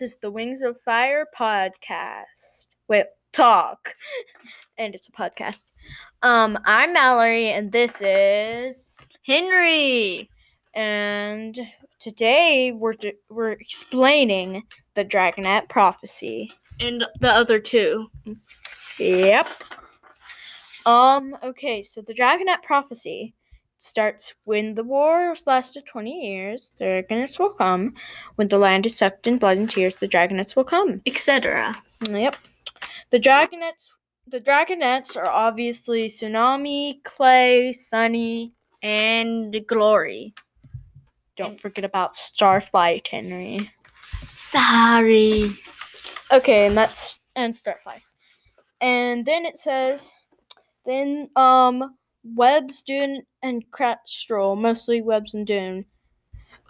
This is the Wings of Fire podcast. Wait, talk. And it's a podcast. Um, I'm Mallory, and this is Henry. and today we're d- we're explaining the Dragonet prophecy. And the other two. Yep. Um. Okay. So the Dragonet prophecy starts when the wars lasted twenty years. The Dragonets will come. When the land is sucked in blood and tears, the Dragonets will come. Etc. Yep. The Dragonets. The Dragonets are obviously Tsunami, Clay, Sunny. And Glory. Don't forget about Starflight, Henry. Sorry. Okay, and that's and Starflight. And then it says, then um, Webs, Dune, and Kestrel, mostly Webs and Dune.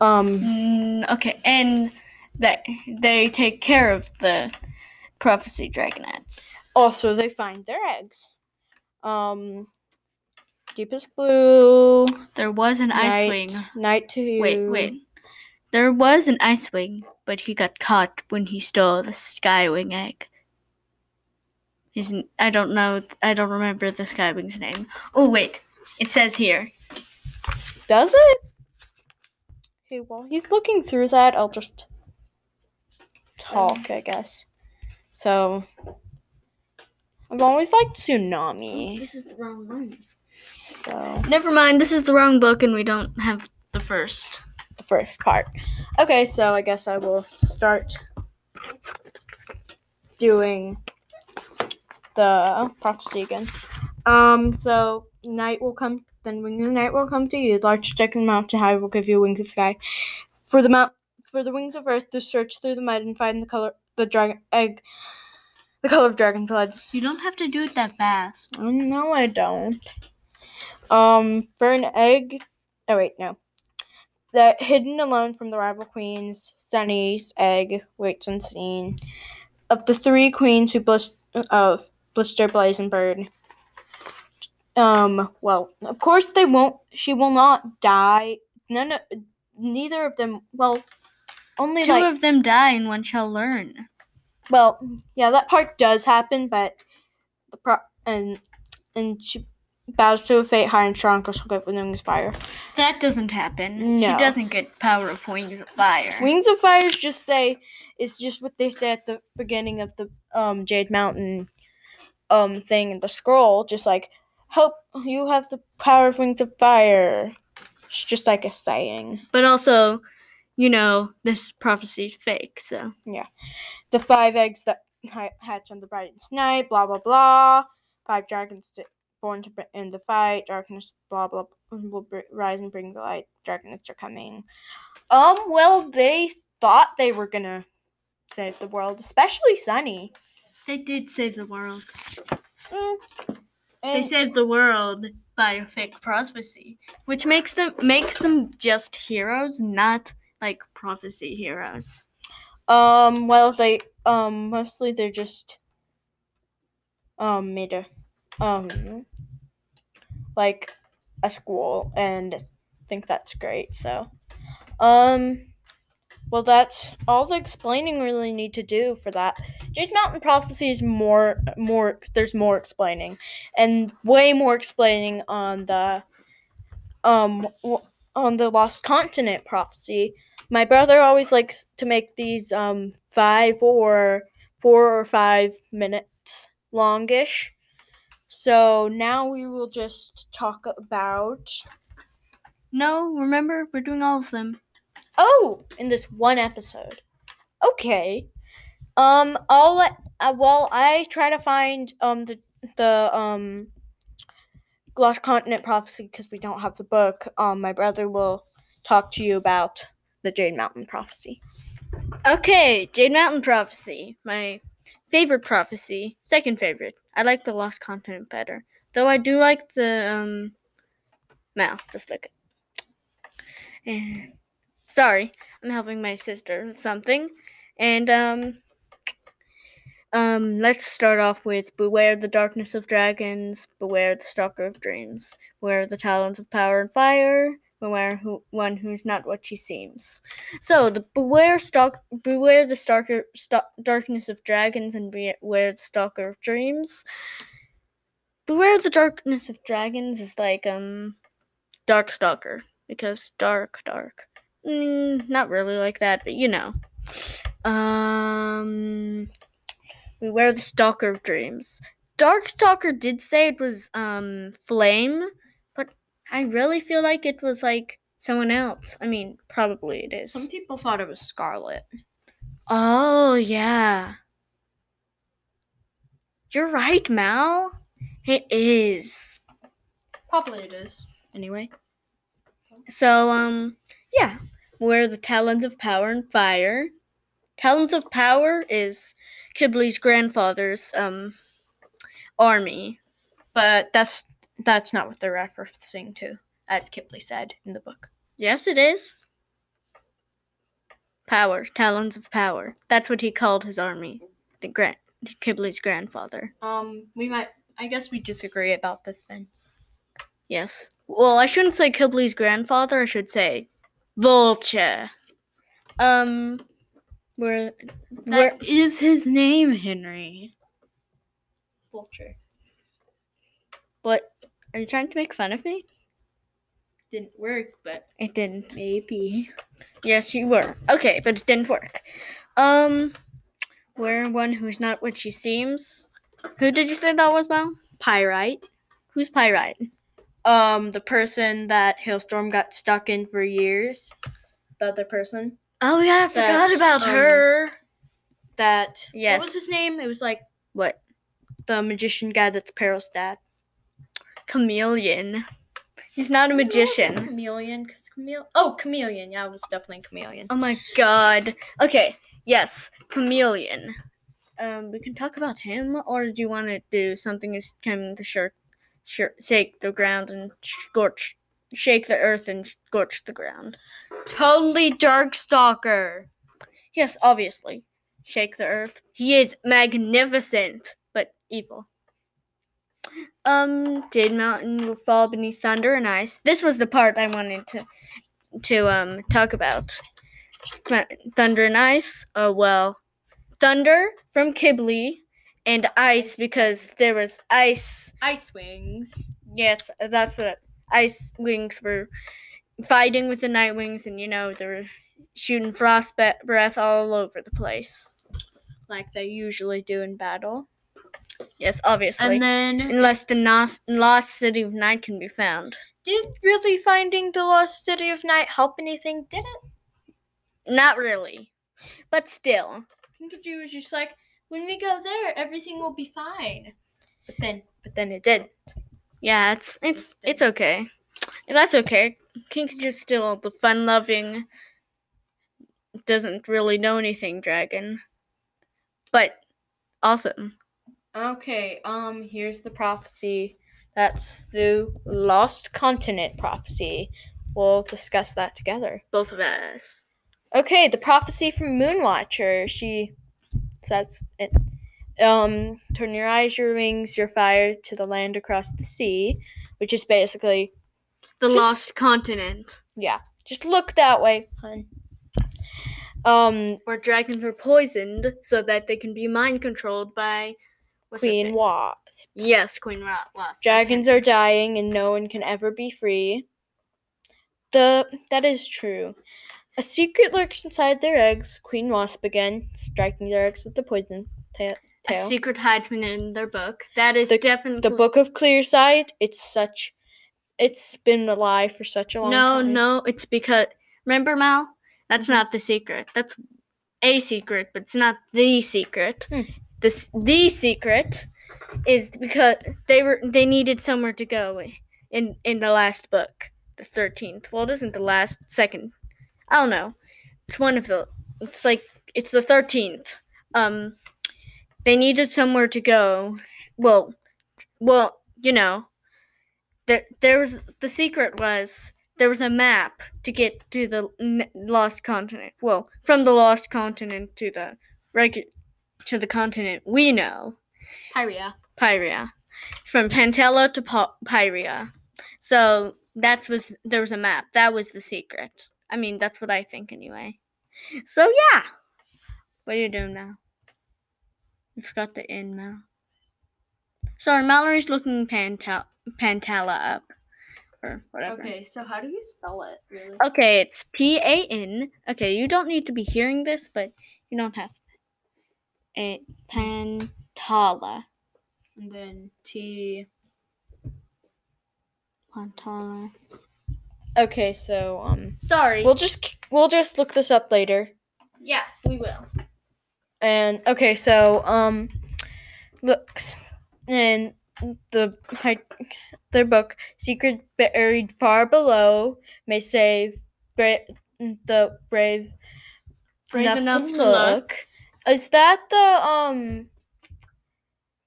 Um, Mm, okay, and they they take care of the prophecy dragonets. also they find their eggs. Um, Deepest Blue, There was an ice wing. Night to Wait, wait. There was an ice wing, but he got caught when he stole the skywing egg. His, n- I don't know. I don't remember the skywing's name. Oh wait, it says here. Does it? Okay, well, he's looking through that. I'll just talk, I guess. So, I've always liked Tsunami. Oh, this is the wrong one. So, Never mind. This is the wrong book, and we don't have the first. the first part. Okay, so I guess I will start doing the prophecy again. Um, so night will come, then wings of night will come to you. Large stick and mountain high will give you wings of sky. For the mount, for the wings of earth, to search through the mud and find the color, the dragon egg, the color of dragon blood. You don't have to do it that fast. Oh, no, I don't. Um, for an egg. Oh wait, no. That hidden alone from the rival queens, Sunny's egg waits unseen. Of the three queens who blist of Blister, Blaze, and Burn. Um. Well, of course they won't. She will not die. None of neither of them. Well, only Two like of them die, and one shall learn. well, yeah, that part does happen, but the pro and and she bows to a fate high and strong, because she'll get with wings of fire. That doesn't happen. No. She doesn't get power of wings of fire. Wings of fire is just say is just what they say at the beginning of the um Jade Mountain um thing in the scroll, just like help you have the power of wings of fire. It's just like a saying. But also, you know, this prophecy's fake. So yeah. The five eggs that hatch on the brightest night, blah blah blah. Five dragons to, born to end the fight. Darkness, blah blah, will br- rise and bring the light. Dragons are coming. Um. Well, they thought they were gonna save the world, especially Sunny. They did save the world. Mm. They saved the world by a fake prophecy, which makes them makes them just heroes, not like prophecy heroes. um. Well, they um. Mostly they're just um made a um like a school and think that's great. So um. Well, that's all the explaining we really need to do for that. Jade Mountain Prophecy is more, more. There's more explaining, and way more explaining on the, um, on the Lost Continent Prophecy. My brother always likes to make these um five or four or five minutes longish. So now we will just talk about No, remember we're doing all of them. Oh, in this one episode. Okay. Um, I'll let. Uh, well, I try to find um the the um Lost Continent prophecy because we don't have the book. Um, my brother will talk to you about the Jade Mountain prophecy. Okay, Jade Mountain prophecy, my favorite prophecy, second favorite. I like the Lost Continent better, though I do like the um. Mal, just look it. And sorry, I'm helping my sister with something, and um. Um, let's start off with Beware the darkness of dragons, beware the stalker of dreams, beware the talons of power and fire, beware who one who's not what she seems. So the beware stalk, beware the stalker, st- darkness of dragons, and beware the stalker of dreams. Beware the darkness of dragons is like um, dark stalker because dark, dark. Mm, not really like that, but you know. Um, we wear the stalker of dreams. Darkstalker did say it was um flame, but I really feel like it was like someone else. I mean, probably it is. Some people thought it was Scarlet. Oh yeah. You're right, Mal. It is. Probably it is. Anyway. So um yeah, where the talons of power and fire. Talons of power is Qibli's grandfather's um army. But that's that's not what they're referencing to, as Qibli said in the book. Yes, it is. Power, talons of power. That's what he called his army. The grand Qibli's grandfather. Um, we might. I guess we disagree about this then. Yes. Well, I shouldn't say Qibli's grandfather. I should say Vulture. Um, where where That is his name, Henry. Vulture. what? Are you trying to make fun of me? Didn't work, but It didn't. maybe. Yes, you were. Okay, but it didn't work. Um, where one who's not what she seems. Who did you say that was, Mal? Pyrite. Who's Pyrite? Um, the person that Hailstorm got stuck in for years. The other person. Oh yeah, I forgot That's, about um, her. That yes. What was his name? It was like What? the magician guy that's Peril's dad. Chameleon. He's not a magician. Chameleon. Cause chamele- oh, chameleon. Yeah, it was definitely chameleon. Oh my god. Okay, yes, chameleon. Um, we can talk about him, or do you want to do something is coming to shirk, shir- shake the ground and scorch, shake the earth and scorch the ground? Totally Darkstalker. Yes, obviously, shake the earth. He is magnificent, but evil. Um, Jade Mountain will fall beneath thunder and ice. This was the part I wanted to to um talk about. Thunder and ice. Oh well, thunder from Qibli and ice because there was ice. Ice wings. Yes, that's what ice wings were fighting with the night wings, and you know they were shooting frost be- breath all over the place. Like they usually do in battle. Yes, obviously. And then Unless the nos- lost city of night can be found. did really finding the lost city of night help anything? Did it? Not really. But still. Pikachu was just like, when we go there, everything will be fine. But then, but then it did. Yeah, it's it's it's okay. That's okay. Kinkajou's still the fun loving doesn't really know anything dragon. But awesome. Okay, um, here's the prophecy. That's the Lost Continent prophecy. We'll discuss that together. Both of us. Okay, the prophecy from Moonwatcher. She says it. Um, turn your eyes, your wings, your fire to the land across the sea, which is basically, The Just- lost continent. yeah, just look that way, hun. Um, Where dragons are poisoned so that they can be mind controlled by what's Queen? Wasp. Yes, Queen Wa- Wasp. Dragons are dying and no one can ever be free. The that is true. A secret lurks inside their eggs. Queen Wasp again, striking their eggs with the poison ta- A secret hides in their book. That is The- definitely the Book of Clear Sight. It's such. It's been a lie for such a long no, time. no, it's because remember Mal? That's not the secret. That's a secret, but it's not the secret. Hmm. This the secret is because they were they needed somewhere to go in in the last book, the thirteenth. Well, it isn't the last second. I don't know. It's one of the. It's like it's the thirteenth. Um, they needed somewhere to go. Well, well, you know, there there was the secret was there was a map to get to the n- lost continent. Well, from the lost continent to the regu- to the continent we know, Pyria. Pyria. It's from Pantala to pa- Pyria. So that was there was a map. That was the secret. I mean, that's what I think anyway. So yeah. What are you doing now? You forgot the in Mal. Sorry, Mallory's looking Pantal- Pantala up. Or whatever. Okay, so how do you spell it? Really? Okay, it's P A N. Okay, you don't need to be hearing this, but you don't have a Pantala. And then T. Pantala. Okay, so um, Sorry. we'll just we'll just look this up later. yeah, we will. And okay, so um, looks and the hi- their book "Secret Buried Far Below" may save bra- the brave, Brave enough, enough to, to look. look. Is that the um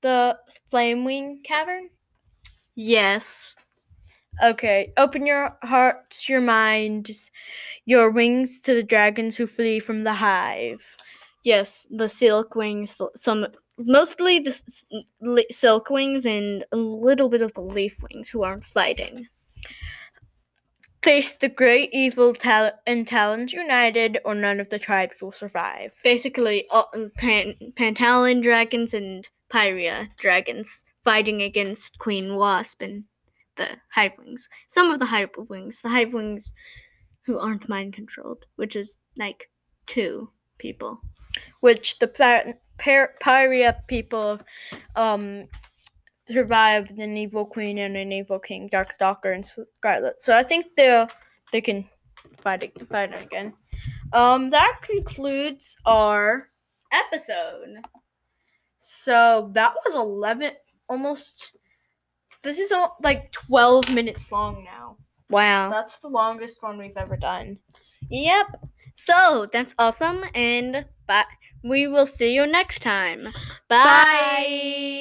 the Flame Wing Cavern? Yes. Okay, open your hearts, your minds, your wings to the dragons who flee from the hive. Yes, the silk wings, some mostly the silk wings and a little bit of the leaf wings who aren't fighting. Face the great evil tal- and talons united, or none of the tribes will survive. Basically, all, Pan- Pantalan dragons and Pyria dragons fighting against Queen Wasp and the Hive Wings. Some of the Hive Wings, the Hive Wings who aren't mind controlled, which is like two people. Which the par- par- Pyria people um, survived an evil queen and an evil king, Darkstalker and Scarlet. So I think they they can fight it, fight it again. Um, that concludes our Episode. So that was 11, almost. This is all, like 12 minutes long now. Wow. That's the longest one we've ever done. Yep. So that's awesome, and bye. We will see you next time. Bye.